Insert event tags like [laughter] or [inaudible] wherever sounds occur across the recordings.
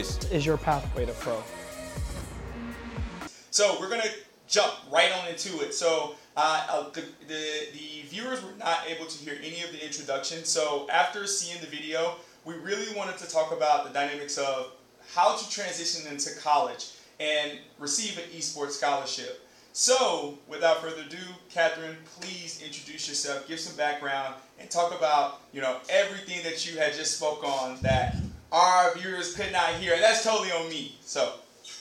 This is your pathway to pro. So we're gonna jump right on into it. So uh, uh, the, the, the viewers were not able to hear any of the introduction. So after seeing the video, we really wanted to talk about the dynamics of how to transition into college and receive an esports scholarship. So, without further ado, Catherine, please introduce yourself, give some background, and talk about you know everything that you had just spoke on that our viewers could not hear, and that's totally on me. So,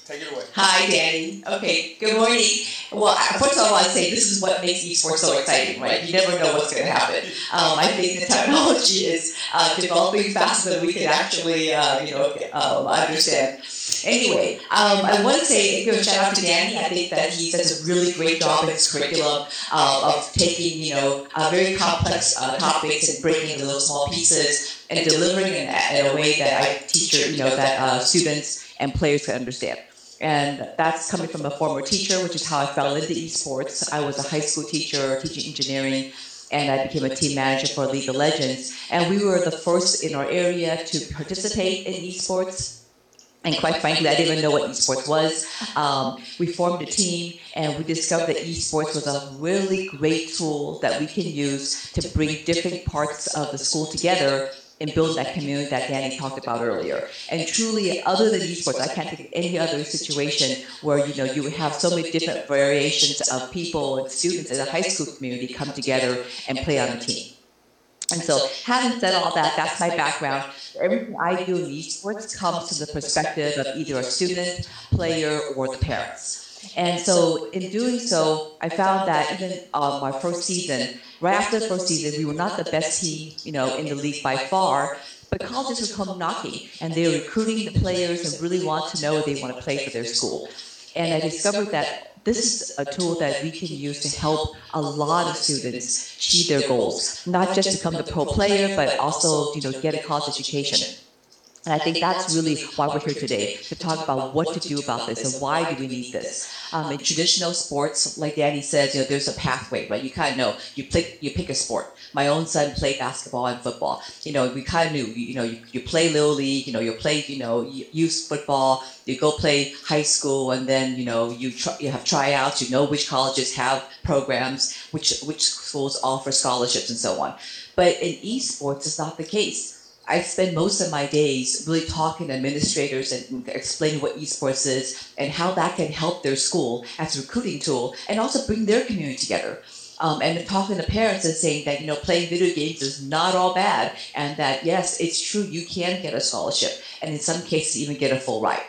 take it away. Hi, Danny. Okay, good morning. Well, first of all, I say this is what makes esports so exciting, right? You never know what's going to happen. Um, I think the technology is uh, developing faster than we can actually, uh, you know, um, understand. Anyway, um, I want to say give a shout out to Danny. I think that he does a really great job in his curriculum uh, of taking, you know, uh, very complex uh, topics and breaking into little small pieces and delivering it in a way that I teach, you know, that uh, students and players can understand. And that's coming from a former teacher, which is how I fell into esports. I was a high school teacher teaching engineering, and I became a team manager for League of Legends. And we were the first in our area to participate in esports. And quite frankly, I didn't even know what esports was. Um, we formed a team and we discovered that esports was a really great tool that we can use to bring different parts of the school together and build that community that Danny talked about earlier. And truly, other than esports, I can't think of any other situation where you know you would have so many different variations of people and students in a high school community come together and play on a team. And so, having said all that, that's my background. Everything I do in esports comes from the perspective of either a student, player, or the parents. And so, in doing so, I found that even uh, my first season, right after the first season, we were not the best team, you know, in the league by far. But colleges would come knocking, and they were recruiting the players and really want to know if they want to play for their school. And I discovered that this is a tool that we can use to help a lot of students achieve their goals, not just become the pro player, but also, you know, get a college education. And I think that's really why we're here today, to talk about what to do about this and why do we need this. Um, in traditional sports, like Danny said, you know, there's a pathway, right? You kind of know, you pick, you pick a sport. My own son played basketball and football. You know, we kind of knew, you, you know, you, you play little league, you know, you play, you know, youth football, you go play high school, and then, you know, you, you have tryouts, you know which colleges have programs, which, which schools offer scholarships and so on. But in esports, it's not the case I spend most of my days really talking to administrators and explaining what esports is and how that can help their school as a recruiting tool and also bring their community together. Um, and talking to parents and saying that you know playing video games is not all bad and that yes it's true you can get a scholarship and in some cases even get a full ride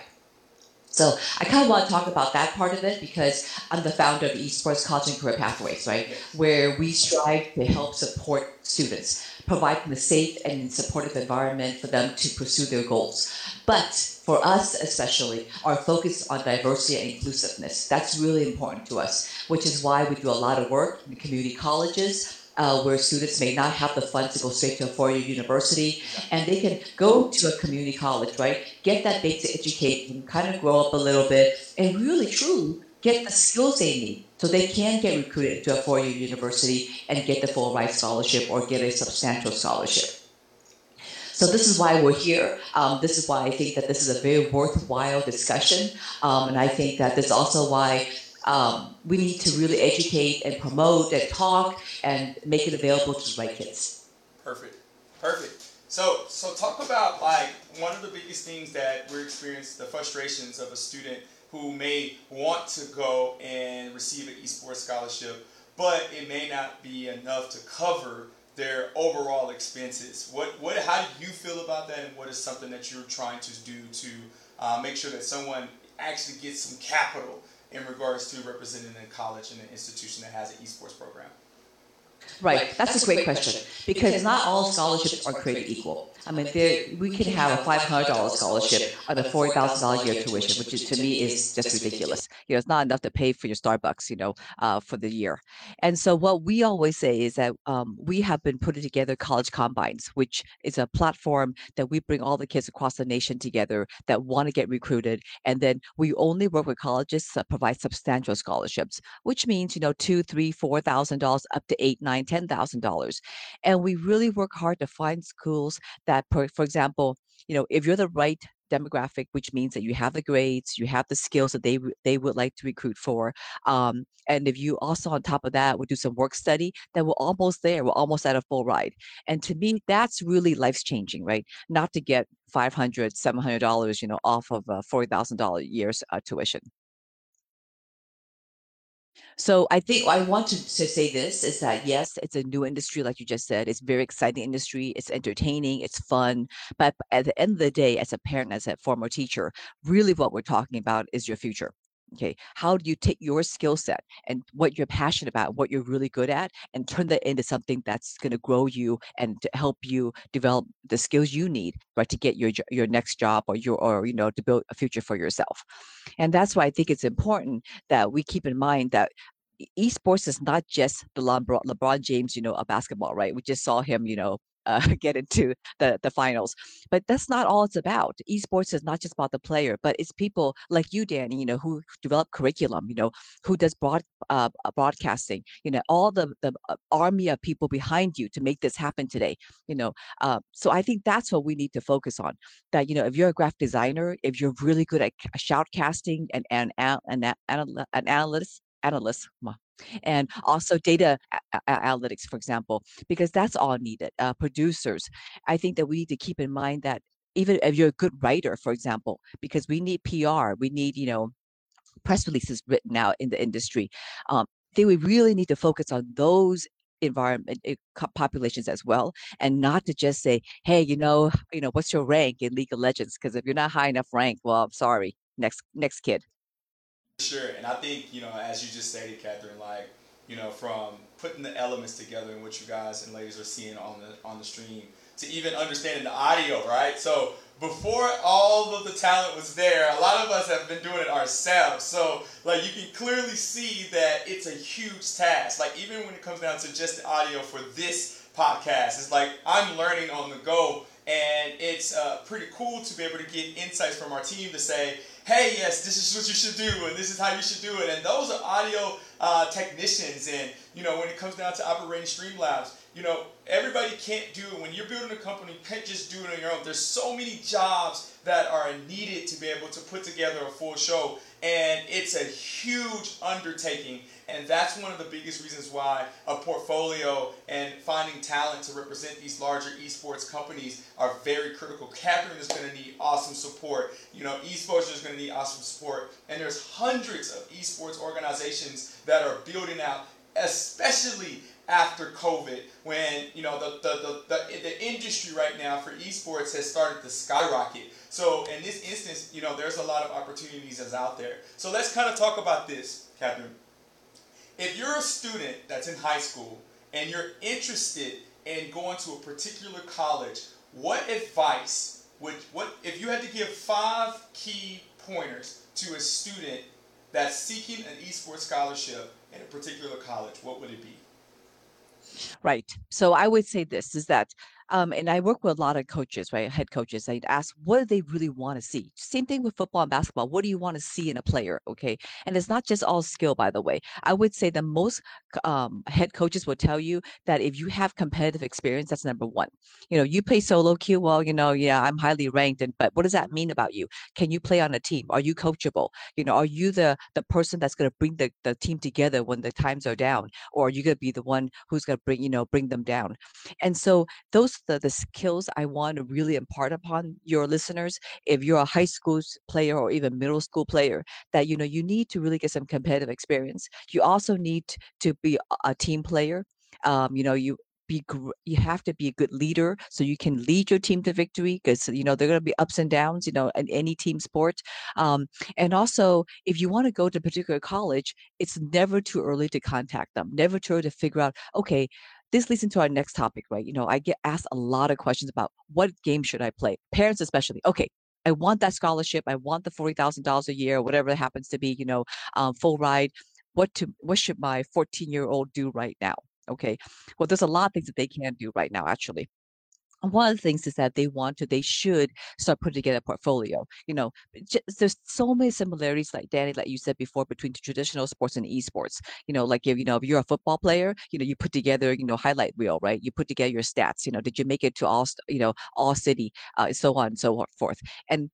so I kind of want to talk about that part of it because I'm the founder of Esports College and Career Pathways, right? Where we strive to help support students providing a safe and supportive environment for them to pursue their goals. But for us especially, our focus on diversity and inclusiveness, that's really important to us, which is why we do a lot of work in community colleges, uh, where students may not have the funds to go straight to a four-year university, and they can go to a community college, right? Get that basic education, kind of grow up a little bit, and really, truly get the skills they need so they can get recruited to a four-year university and get the full ride scholarship or get a substantial scholarship. So this is why we're here. Um, this is why I think that this is a very worthwhile discussion, um, and I think that this is also why um, we need to really educate and promote and talk and make it available to the right kids. Perfect, perfect. So, so talk about like one of the biggest things that we're experiencing, the frustrations of a student who may want to go and receive an esports scholarship, but it may not be enough to cover their overall expenses. What, what, how do you feel about that, and what is something that you're trying to do to uh, make sure that someone actually gets some capital in regards to representing a college and an institution that has an esports program? Right, that's a great question because not all scholarships are created equal. I mean, there, we can have a $500 scholarship on a $40,000 a year tuition, which to me is just ridiculous. You know, it's not enough to pay for your Starbucks, you know, uh, for the year. And so what we always say is that um, we have been putting together college combines, which is a platform that we bring all the kids across the nation together that want to get recruited. And then we only work with colleges that provide substantial scholarships, which means, you know, two, three, four thousand dollars up to eight, nine, ten thousand dollars. And we really work hard to find schools that, for, for example, you know, if you're the right demographic, which means that you have the grades, you have the skills that they they would like to recruit for. Um, and if you also on top of that would do some work study, then we're almost there. We're almost at a full ride. And to me, that's really life changing, right? Not to get 500 $700, you know, off of a $40,000 a year's uh, tuition. So I think I want to, to say this is that yes, it's a new industry, like you just said. It's very exciting industry. It's entertaining. It's fun. But at the end of the day, as a parent, as a former teacher, really what we're talking about is your future. Okay, how do you take your skill set and what you're passionate about, what you're really good at, and turn that into something that's going to grow you and to help you develop the skills you need, right, to get your your next job or your or you know to build a future for yourself. And that's why I think it's important that we keep in mind that esports is not just the LeBron, LeBron James, you know, a basketball, right? We just saw him, you know, uh, [laughs] get into the the finals. But that's not all it's about. Esports is not just about the player, but it's people like you, Danny. You know, who develop curriculum. You know, who does broad uh, uh, broadcasting. You know, all the the uh, army of people behind you to make this happen today. You know, uh, so I think that's what we need to focus on. That you know, if you're a graphic designer, if you're really good at shoutcasting and and and, and, and, analyst analysts and also data analytics, for example, because that's all needed. Uh, producers, I think that we need to keep in mind that even if you're a good writer, for example, because we need PR, we need, you know, press releases written out in the industry. Um, I we really need to focus on those environment eh, populations as well and not to just say hey you know you know what's your rank in league of legends because if you're not high enough rank well i'm sorry next next kid Sure, and I think you know, as you just stated, Catherine, like you know, from putting the elements together and what you guys and ladies are seeing on the on the stream to even understanding the audio, right? So before all of the talent was there, a lot of us have been doing it ourselves. So like you can clearly see that it's a huge task. Like even when it comes down to just the audio for this podcast, it's like I'm learning on the go and it's uh, pretty cool to be able to get insights from our team to say, hey, yes, this is what you should do, and this is how you should do it. And those are audio uh, technicians. And, you know, when it comes down to operating Streamlabs, you know, everybody can't do it. When you're building a company, you can't just do it on your own. There's so many jobs that are needed to be able to put together a full show. And it's a huge undertaking. And that's one of the biggest reasons why a portfolio and finding talent to represent these larger esports companies are very critical. Catherine is going to need awesome support. You know, esports is going to need awesome support. And there's hundreds of esports organizations that are building out, especially after COVID, when you know the, the, the, the, the industry right now for esports has started to skyrocket. So in this instance, you know, there's a lot of opportunities that's out there. So let's kind of talk about this, Catherine. If you're a student that's in high school and you're interested in going to a particular college, what advice would what if you had to give five key pointers to a student that's seeking an esports scholarship in a particular college, what would it be? Right. So I would say this is that um, and I work with a lot of coaches, right? Head coaches. I'd ask, what do they really want to see? Same thing with football and basketball. What do you want to see in a player? Okay. And it's not just all skill, by the way. I would say that most um, head coaches will tell you that if you have competitive experience, that's number one. You know, you play solo queue. Well, you know, yeah, I'm highly ranked. And, but what does that mean about you? Can you play on a team? Are you coachable? You know, are you the, the person that's going to bring the, the team together when the times are down? Or are you going to be the one who's going to bring, you know, bring them down? And so those the, the skills I want to really impart upon your listeners. If you're a high school player or even middle school player, that you know you need to really get some competitive experience. You also need to be a team player. Um, you know, you be you have to be a good leader so you can lead your team to victory because you know there are going to be ups and downs you know in any team sport um, and also if you want to go to a particular college it's never too early to contact them never too early to figure out okay this leads into our next topic, right? You know, I get asked a lot of questions about what game should I play, parents especially. Okay, I want that scholarship. I want the forty thousand dollars a year, whatever it happens to be. You know, um, full ride. What to what should my fourteen year old do right now? Okay, well, there's a lot of things that they can do right now, actually one of the things is that they want to, they should start putting together a portfolio. You know, just, there's so many similarities, like Danny, like you said before, between traditional sports and esports. You know, like if you know if you're a football player, you know, you put together, you know, highlight reel, right? You put together your stats. You know, did you make it to all, you know, all city, uh, so on and so forth. And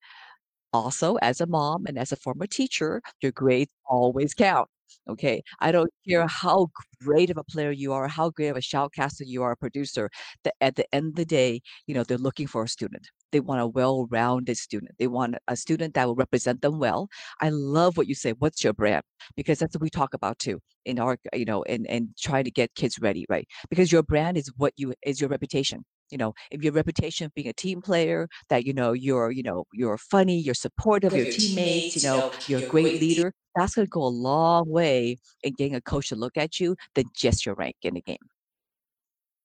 also as a mom and as a former teacher, your grades always count. Okay. I don't care how great of a player you are, how great of a shoutcaster you are, a producer, that at the end of the day, you know, they're looking for a student. They want a well-rounded student. They want a student that will represent them well. I love what you say. What's your brand? Because that's what we talk about too in our, you know, and and trying to get kids ready, right? Because your brand is what you is your reputation. You know, if your reputation of being a team player, that you know you're, you know, you're funny, you're supportive of your teammates, you know, you're a great leader, that's gonna go a long way in getting a coach to look at you than just your rank in the game.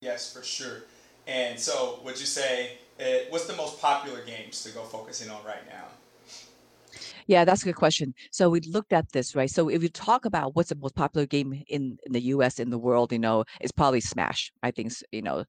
Yes, for sure. And so, would you say uh, what's the most popular games to go focusing on right now? Yeah, that's a good question. So we looked at this, right? So if you talk about what's the most popular game in, in the US, in the world, you know, it's probably Smash. I think, you know,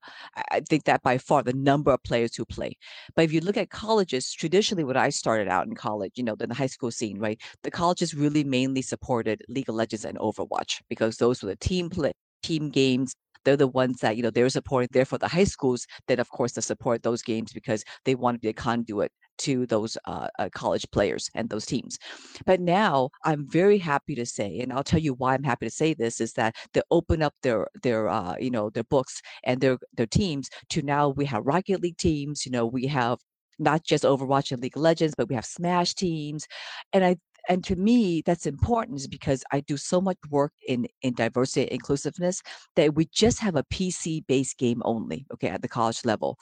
I think that by far the number of players who play. But if you look at colleges, traditionally when I started out in college, you know, in the high school scene, right? The colleges really mainly supported League of Legends and Overwatch because those were the team play team games. They're the ones that, you know, they're supporting. Therefore, the high schools then of course to support those games because they want to be a conduit to those uh, uh, college players and those teams. But now I'm very happy to say, and I'll tell you why I'm happy to say this is that they open up their their uh, you know their books and their their teams to now we have Rocket League teams. You know we have not just Overwatch and League of Legends, but we have Smash teams, and I and to me that's important because I do so much work in in diversity and inclusiveness that we just have a PC based game only, okay, at the college level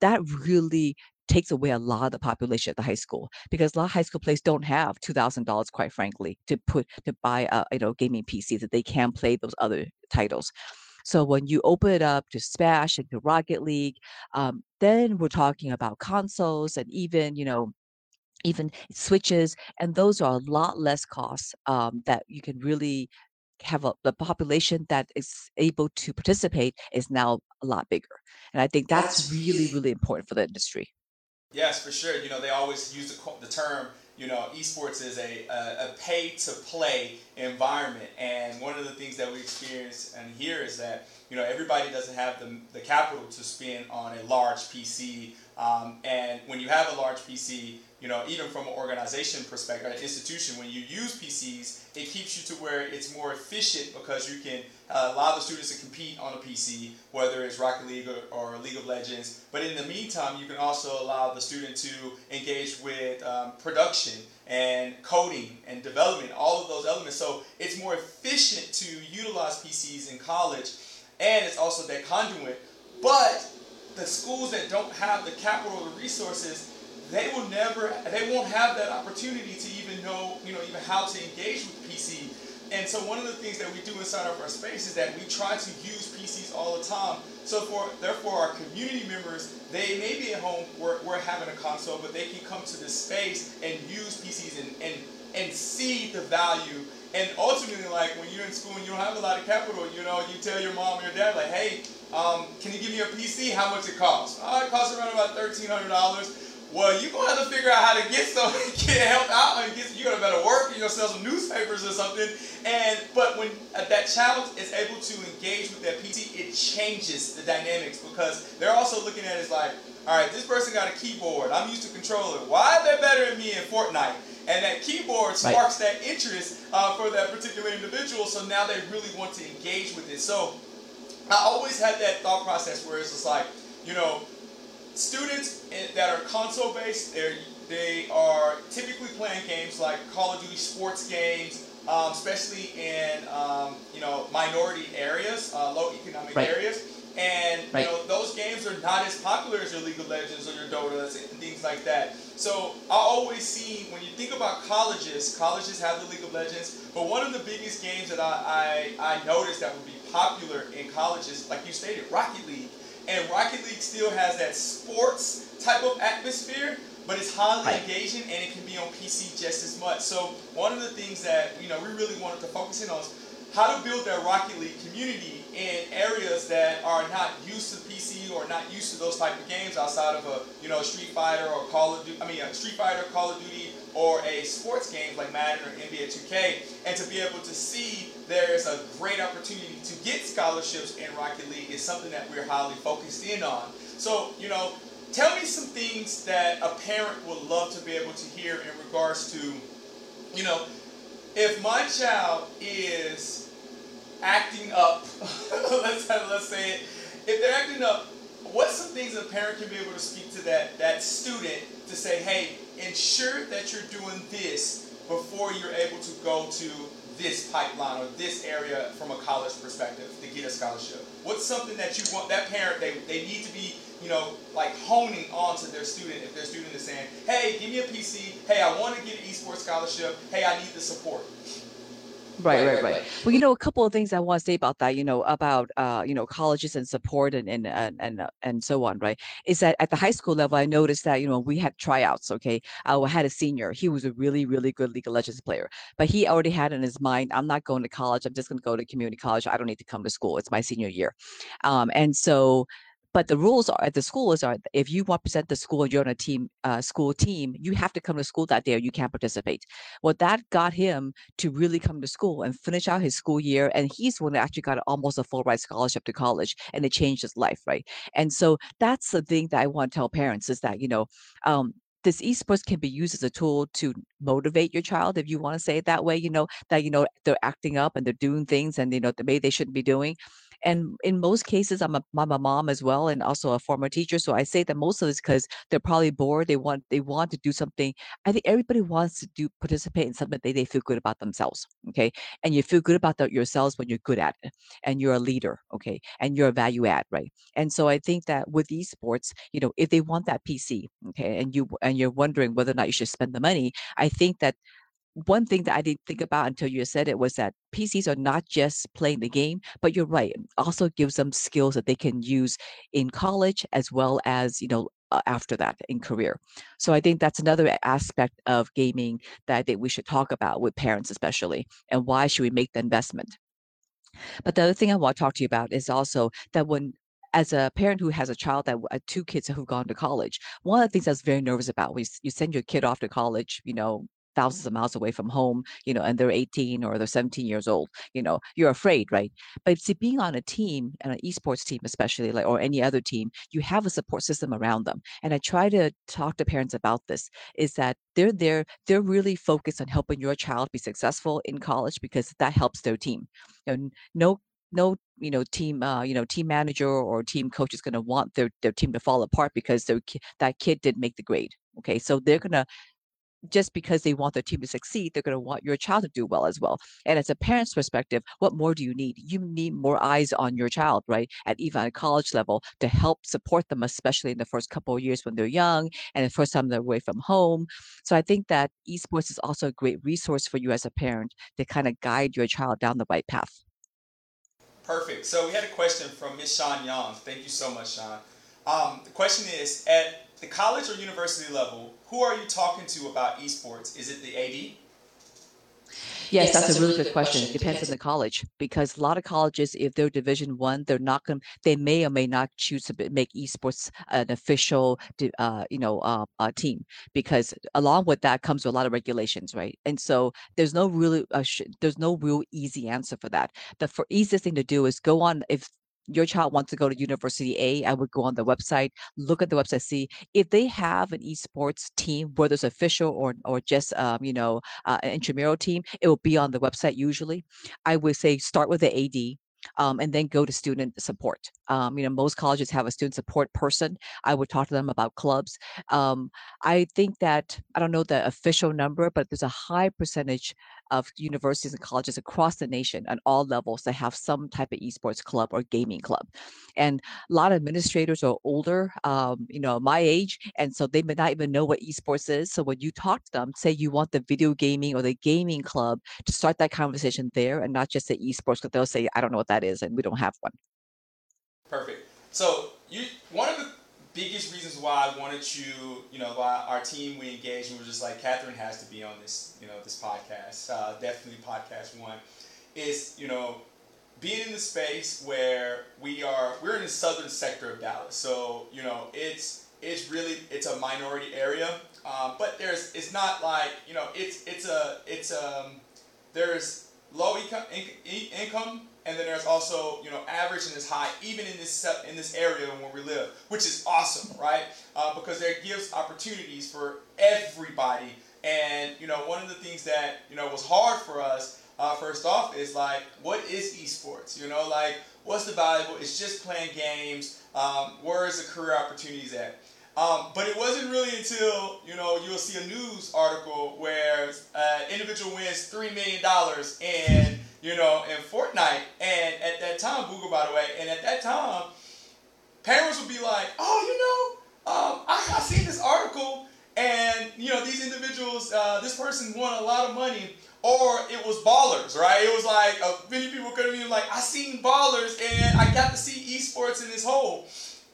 that really takes away a lot of the population at the high school because a lot of high school players don't have two thousand dollars, quite frankly, to put to buy a you know gaming PC that they can play those other titles. So when you open it up to Smash and to Rocket League, um, then we're talking about consoles and even you know even switches, and those are a lot less costs um, that you can really have a, the population that is able to participate is now a lot bigger. And I think that's really, really important for the industry. Yes, for sure. You know, they always use the, the term, you know, esports is a, a, a pay to play environment. And one of the things that we experience and hear is that, you know, everybody doesn't have the, the capital to spend on a large PC. Um, and when you have a large PC, you know, even from an organization perspective, an institution, when you use PCs, it keeps you to where it's more efficient because you can uh, allow the students to compete on a PC, whether it's Rocket League or, or League of Legends. But in the meantime, you can also allow the student to engage with um, production and coding and development, all of those elements. So it's more efficient to utilize PCs in college, and it's also that conduit. But the schools that don't have the capital or the resources, they will never, they won't have that opportunity to even know, you know, even how to engage with PC. And so one of the things that we do inside of our space is that we try to use PCs all the time. So for therefore our community members, they may be at home, we're, we're having a console, but they can come to this space and use PCs and, and and see the value. And ultimately, like when you're in school and you don't have a lot of capital, you know, you tell your mom or your dad, like, hey, um, can you give me a PC? How much it costs? Oh, it costs around about thirteen hundred dollars. Well, you're gonna have to figure out how to get some, [laughs] get help out, and get. You gotta better work. You gonna some newspapers or something. And but when uh, that child is able to engage with that PC, it changes the dynamics because they're also looking at it as like, all right, this person got a keyboard. I'm used to controller. Why are they better than me in Fortnite? And that keyboard Right. sparks that interest uh, for that particular individual. So now they really want to engage with it. So I always had that thought process where it's just like, you know, students that are console based, they're typically playing games like Call of Duty sports games, um, especially in um, you know minority areas, uh, low economic Right. areas, and you know those games are not as popular as your League of Legends or your Dotas and things like that. So I always see when you think about colleges, colleges have the League of Legends, but one of the biggest games that I, I, I noticed that would be popular in colleges, like you stated, Rocket League. And Rocket League still has that sports type of atmosphere, but it's highly Right. engaging and it can be on PC just as much. So one of the things that you know we really wanted to focus in on is how to build that Rocket League community in areas that are not used to PC or not used to those type of games outside of a you know Street Fighter or Call of Duty. I mean, a Street Fighter, Call of Duty, or a sports game like Madden or NBA 2K, and to be able to see there's a great opportunity to get scholarships in Rocket League is something that we're highly focused in on. So you know. tell me some things that a parent would love to be able to hear in regards to, you know, if my child is acting up, [laughs] let's let's say it, if they're acting up, what's some things a parent can be able to speak to that that student to say, hey, ensure that you're doing this before you're able to go to this pipeline or this area from a college perspective to get a scholarship? What's something that you want that parent they, they need to be you know like honing on to their student if their student is saying, hey, give me a PC, hey, I want to get an esports scholarship, hey, I need the support. Right, right, right. Well, you know, a couple of things I want to say about that, you know, about uh, you know, colleges and support and and and and, uh, so on, right? Is that at the high school level, I noticed that you know we had tryouts. Okay, uh, I had a senior. He was a really, really good League of Legends player, but he already had in his mind, I'm not going to college. I'm just going to go to community college. I don't need to come to school. It's my senior year, um, and so but the rules are at the schools are if you represent the school and you're on a team uh, school team, you have to come to school that day or you can't participate. Well, that got him to really come to school and finish out his school year. And he's one that actually got almost a full ride scholarship to college and it changed his life, right? And so that's the thing that I want to tell parents is that, you know, um, this esports can be used as a tool to motivate your child if you want to say it that way you know that you know they're acting up and they're doing things and you know maybe they shouldn't be doing and in most cases, I'm a, I'm a mom as well, and also a former teacher. So I say that most of it's because they're probably bored. They want they want to do something. I think everybody wants to do participate in something that they feel good about themselves. Okay, and you feel good about that yourselves when you're good at it, and you're a leader. Okay, and you're a value add, right? And so I think that with esports, you know, if they want that PC, okay, and you and you're wondering whether or not you should spend the money, I think that one thing that I didn't think about until you said it was that PCs are not just playing the game, but you're right. Also gives them skills that they can use in college as well as, you know, after that in career. So I think that's another aspect of gaming that I think we should talk about with parents, especially, and why should we make the investment? But the other thing I want to talk to you about is also that when as a parent who has a child that uh, two kids who've gone to college, one of the things I was very nervous about was you send your kid off to college, you know, thousands of miles away from home, you know, and they're 18 or they're 17 years old, you know, you're afraid, right? But see, being on a team, and an esports team especially, like or any other team, you have a support system around them. And I try to talk to parents about this, is that they're there, they're really focused on helping your child be successful in college because that helps their team. Know, no no you know team uh, you know team manager or team coach is going to want their, their team to fall apart because their, that kid didn't make the grade okay so they're going to just because they want their team to succeed, they're going to want your child to do well as well. And as a parent's perspective, what more do you need? You need more eyes on your child, right? At even at college level to help support them, especially in the first couple of years when they're young and the first time they're away from home. So I think that esports is also a great resource for you as a parent to kind of guide your child down the right path. Perfect. So we had a question from Miss Sean Young. Thank you so much, Sean. Um, the question is, at the college or university level, who are you talking to about esports? Is it the AD? Yes, that's, that's a really good question. It depends on the college because a lot of colleges, if they're Division One, they're not going. They may or may not choose to make esports an official, uh, you know, uh, uh, team because along with that comes a lot of regulations, right? And so there's no really, uh, sh- there's no real easy answer for that. The for easiest thing to do is go on if your child wants to go to University A, I would go on the website, look at the website, see if they have an esports team, whether it's official or or just um, you know uh, an intramural team. It will be on the website usually. I would say start with the AD um, and then go to student support. Um, you know, most colleges have a student support person. I would talk to them about clubs. Um, I think that I don't know the official number, but there's a high percentage of universities and colleges across the nation at all levels that have some type of esports club or gaming club. And a lot of administrators are older, um, you know, my age, and so they may not even know what esports is. So when you talk to them, say you want the video gaming or the gaming club to start that conversation there, and not just the esports, because they'll say, "I don't know what that is," and we don't have one. Perfect. So you one of the biggest reasons why I wanted you, you know, why our team we engaged and we were just like Catherine has to be on this, you know, this podcast, uh, definitely podcast one, is you know, being in the space where we are, we're in the southern sector of Dallas, so you know, it's it's really it's a minority area, um, but there's it's not like you know it's it's a it's um there's low income, income, and then there's also you know average and this high, even in this in this area where we live, which is awesome, right? Uh, because it gives opportunities for everybody. And you know, one of the things that you know was hard for us uh, first off is like, what is esports? You know, like what's the valuable? It's just playing games. Um, where is the career opportunities at? Um, but it wasn't really until you know you'll see a news article where uh, individual wins three million dollars in you know in Fortnite, and at that time, Google by the way, and at that time, parents would be like, oh, you know, um, I, I seen this article, and you know these individuals, uh, this person won a lot of money. Or it was ballers, right? It was like uh, many people could have been like, I seen ballers and I got to see esports in this hole.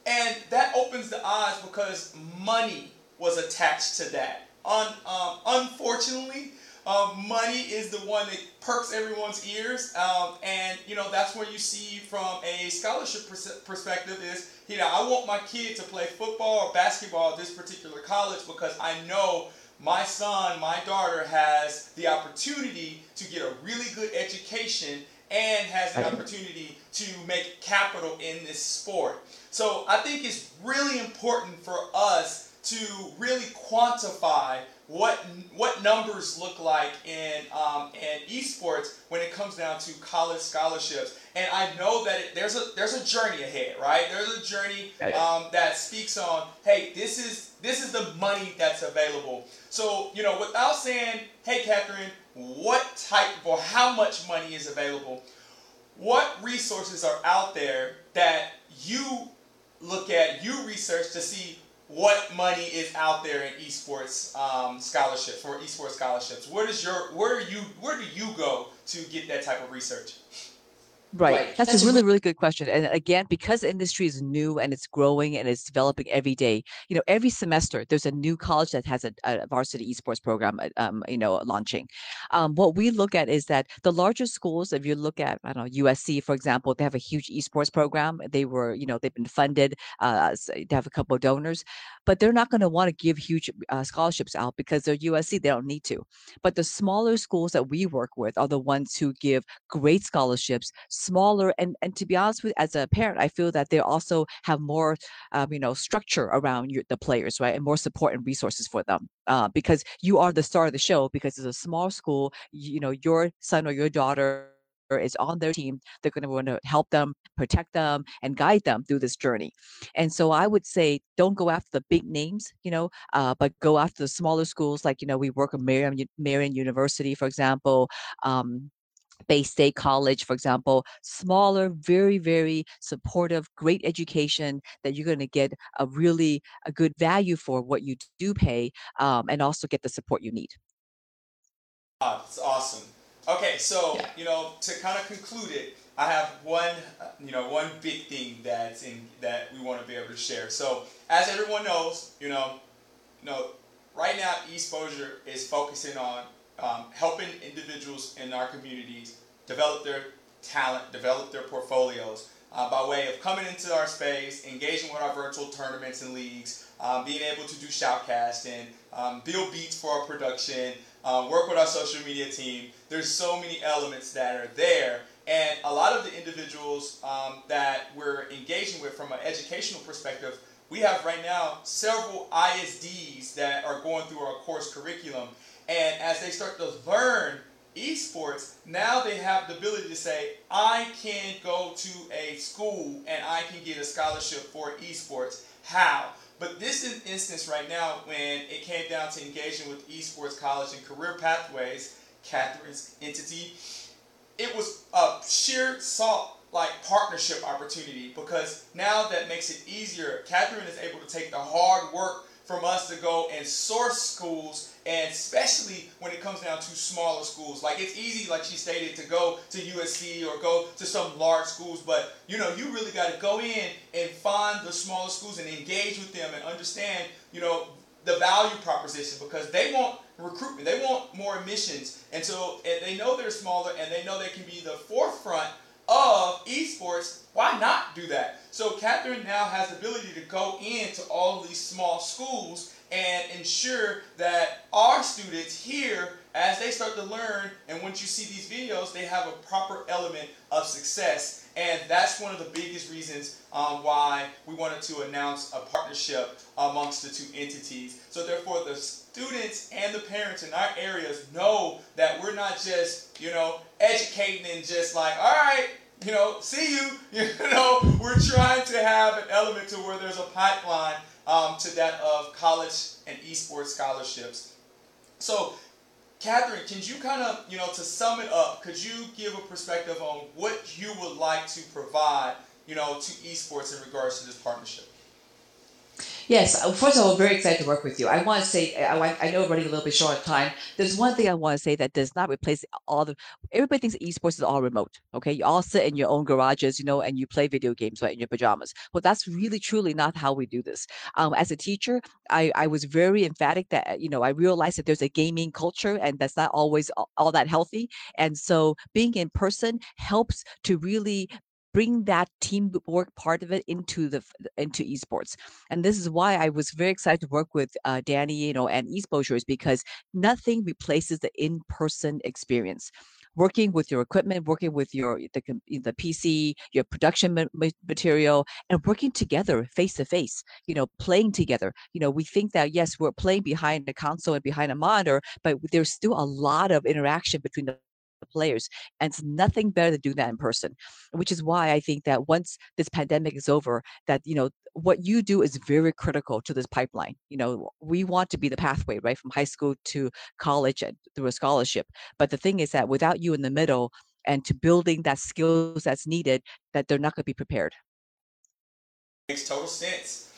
And that opens the eyes because money was attached to that. Un, um, unfortunately, um, money is the one that perks everyone's ears, um, and you know that's where you see from a scholarship pers- perspective is you know I want my kid to play football or basketball at this particular college because I know my son, my daughter has the opportunity to get a really good education and has the opportunity to make capital in this sport. So I think it's really important for us to really quantify what what numbers look like in um, in esports when it comes down to college scholarships. And I know that it, there's a there's a journey ahead, right? There's a journey um, that speaks on, hey, this is this is the money that's available. So you know, without saying, hey, Catherine, what type or how much money is available? What resources are out there that you look at, you research to see what money is out there in esports um, scholarships for esports scholarships. Where does your where you where do you go to get that type of research? Right. right. That's, That's, a really, really good question. And again, because the industry is new and it's growing and it's developing every day, you know, every semester there's a new college that has a, a varsity esports program, uh, um, you know, launching. Um, what we look at is that the larger schools, if you look at, I don't know, USC, for example, they have a huge esports program. They were, you know, they've been funded. Uh, they have a couple of donors, but they're not going to want to give huge uh, scholarships out because they're USC. They don't need to. But the smaller schools that we work with are the ones who give great scholarships smaller and and to be honest with as a parent i feel that they also have more um, you know structure around your, the players right and more support and resources for them uh, because you are the star of the show because it's a small school you, you know your son or your daughter is on their team they're going to want to help them protect them and guide them through this journey. And so i would say don't go after the big names you know uh, but go after the smaller schools like you know we work with marian, marian university for example um, Bay State College, for example, smaller, very, very supportive, great education that you're going to get a really a good value for what you do pay, um, and also get the support you need. Ah, that's awesome. Okay, so yeah. you know, to kind of conclude it, I have one, you know, one big thing that's in that we want to be able to share. So, as everyone knows, you know, you know, right now, Exposure is focusing on um, helping individuals in our communities develop their talent, develop their portfolios uh, by way of coming into our space, engaging with our virtual tournaments and leagues, um, being able to do shoutcasting, um, build beats for our production, uh, work with our social media team. There's so many elements that are there. And a lot of the individuals um, that we're engaging with from an educational perspective, we have right now several ISDs that are going through our course curriculum and as they start to learn esports, now they have the ability to say, I can go to a school and I can get a scholarship for esports. How? But this is instance right now when it came down to engaging with esports college and career pathways, Catherine's entity, it was a sheer salt like partnership opportunity because now that makes it easier. Catherine is able to take the hard work from us to go and source schools and especially when it comes down to smaller schools. Like it's easy like she stated to go to usc or go to some large schools but you know you really got to go in and find the smaller schools and engage with them and understand you know the value proposition because they want recruitment they want more admissions. And so and they know they're smaller and they know they can be the forefront of esports why not do that so catherine now has the ability to go into all of these small schools and ensure that our students here as they start to learn, and once you see these videos, they have a proper element of success. And that's one of the biggest reasons um, why we wanted to announce a partnership amongst the two entities. So therefore, the students and the parents in our areas know that we're not just, you know, educating and just like, all right, you know, see you. [laughs] You know, we're trying to have an element to where there's a pipeline um, to that of college and esports scholarships. So, Catherine, can you kind of, you know, to sum it up, could you give a perspective on what you would like to provide, you know, to esports in regards to this partnership? Yes, uh, first of all, very excited to work with you. I want to say, I, I know we're running a little bit short on time. There's one thing I want to say that does not replace all the, everybody thinks esports is all remote, okay? You all sit in your own garages, you know, and you play video games, right, in your pajamas. Well, that's really, truly not how we do this. Um, as a teacher, I, I was very emphatic that, you know, I realized that there's a gaming culture and that's not always all that healthy. And so being in person helps to really bring that teamwork part of it into the into esports. And this is why i was very excited to work with uh, danny you know and exposures because nothing replaces the in-person experience. Working with your equipment working with your the, the pc your production ma- material and working together face to face you know playing together. You know we think that yes we're playing behind a console and behind a monitor but there's still a lot of interaction between the players. And it's nothing better than doing that in person, which is why I think that once this pandemic is over, that, you know, what you do is very critical to this pipeline. You know, we want to be the pathway, right, from high school to college and through a scholarship. But the thing is that without you in the middle and to building that skills that's needed, that they're not going to be prepared. Makes total sense.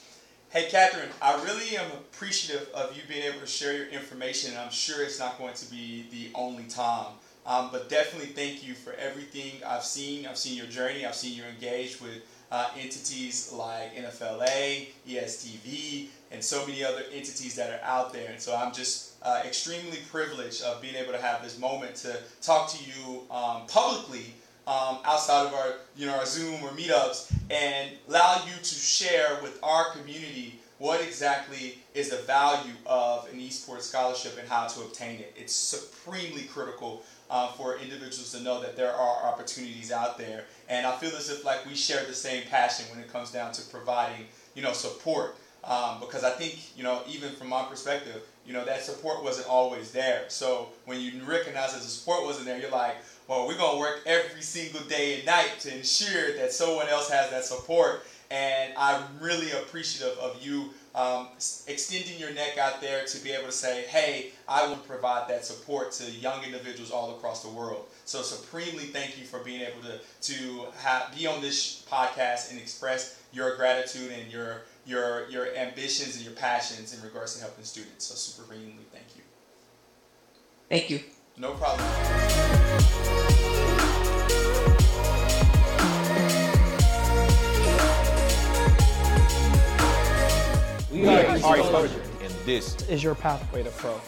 Hey, Catherine, I really am appreciative of you being able to share your information, and I'm sure it's not going to be the only time. Um, but definitely thank you for everything I've seen. I've seen your journey. I've seen you engaged with uh, entities like NFLA, ESTV, and so many other entities that are out there. And so I'm just uh, extremely privileged of being able to have this moment to talk to you um, publicly um, outside of our, you know, our Zoom or meetups and allow you to share with our community what exactly is the value of an esports scholarship and how to obtain it. It's supremely critical uh, for individuals to know that there are opportunities out there. And I feel as if like we share the same passion when it comes down to providing, you know, support. Um, because I think, you know, even from my perspective, you know, that support wasn't always there. So when you recognize that the support wasn't there, you're like, well, we're going to work every single day and night to ensure that someone else has that support. And I'm really appreciative of you um, extending your neck out there to be able to say, hey, I will provide that support to young individuals all across the world. So supremely thank you for being able to, to have, be on this podcast and express your gratitude and your, your, your ambitions and your passions in regards to helping students. So supremely thank you. Thank you. No problem. We are exposure. And this is your pathway to pro.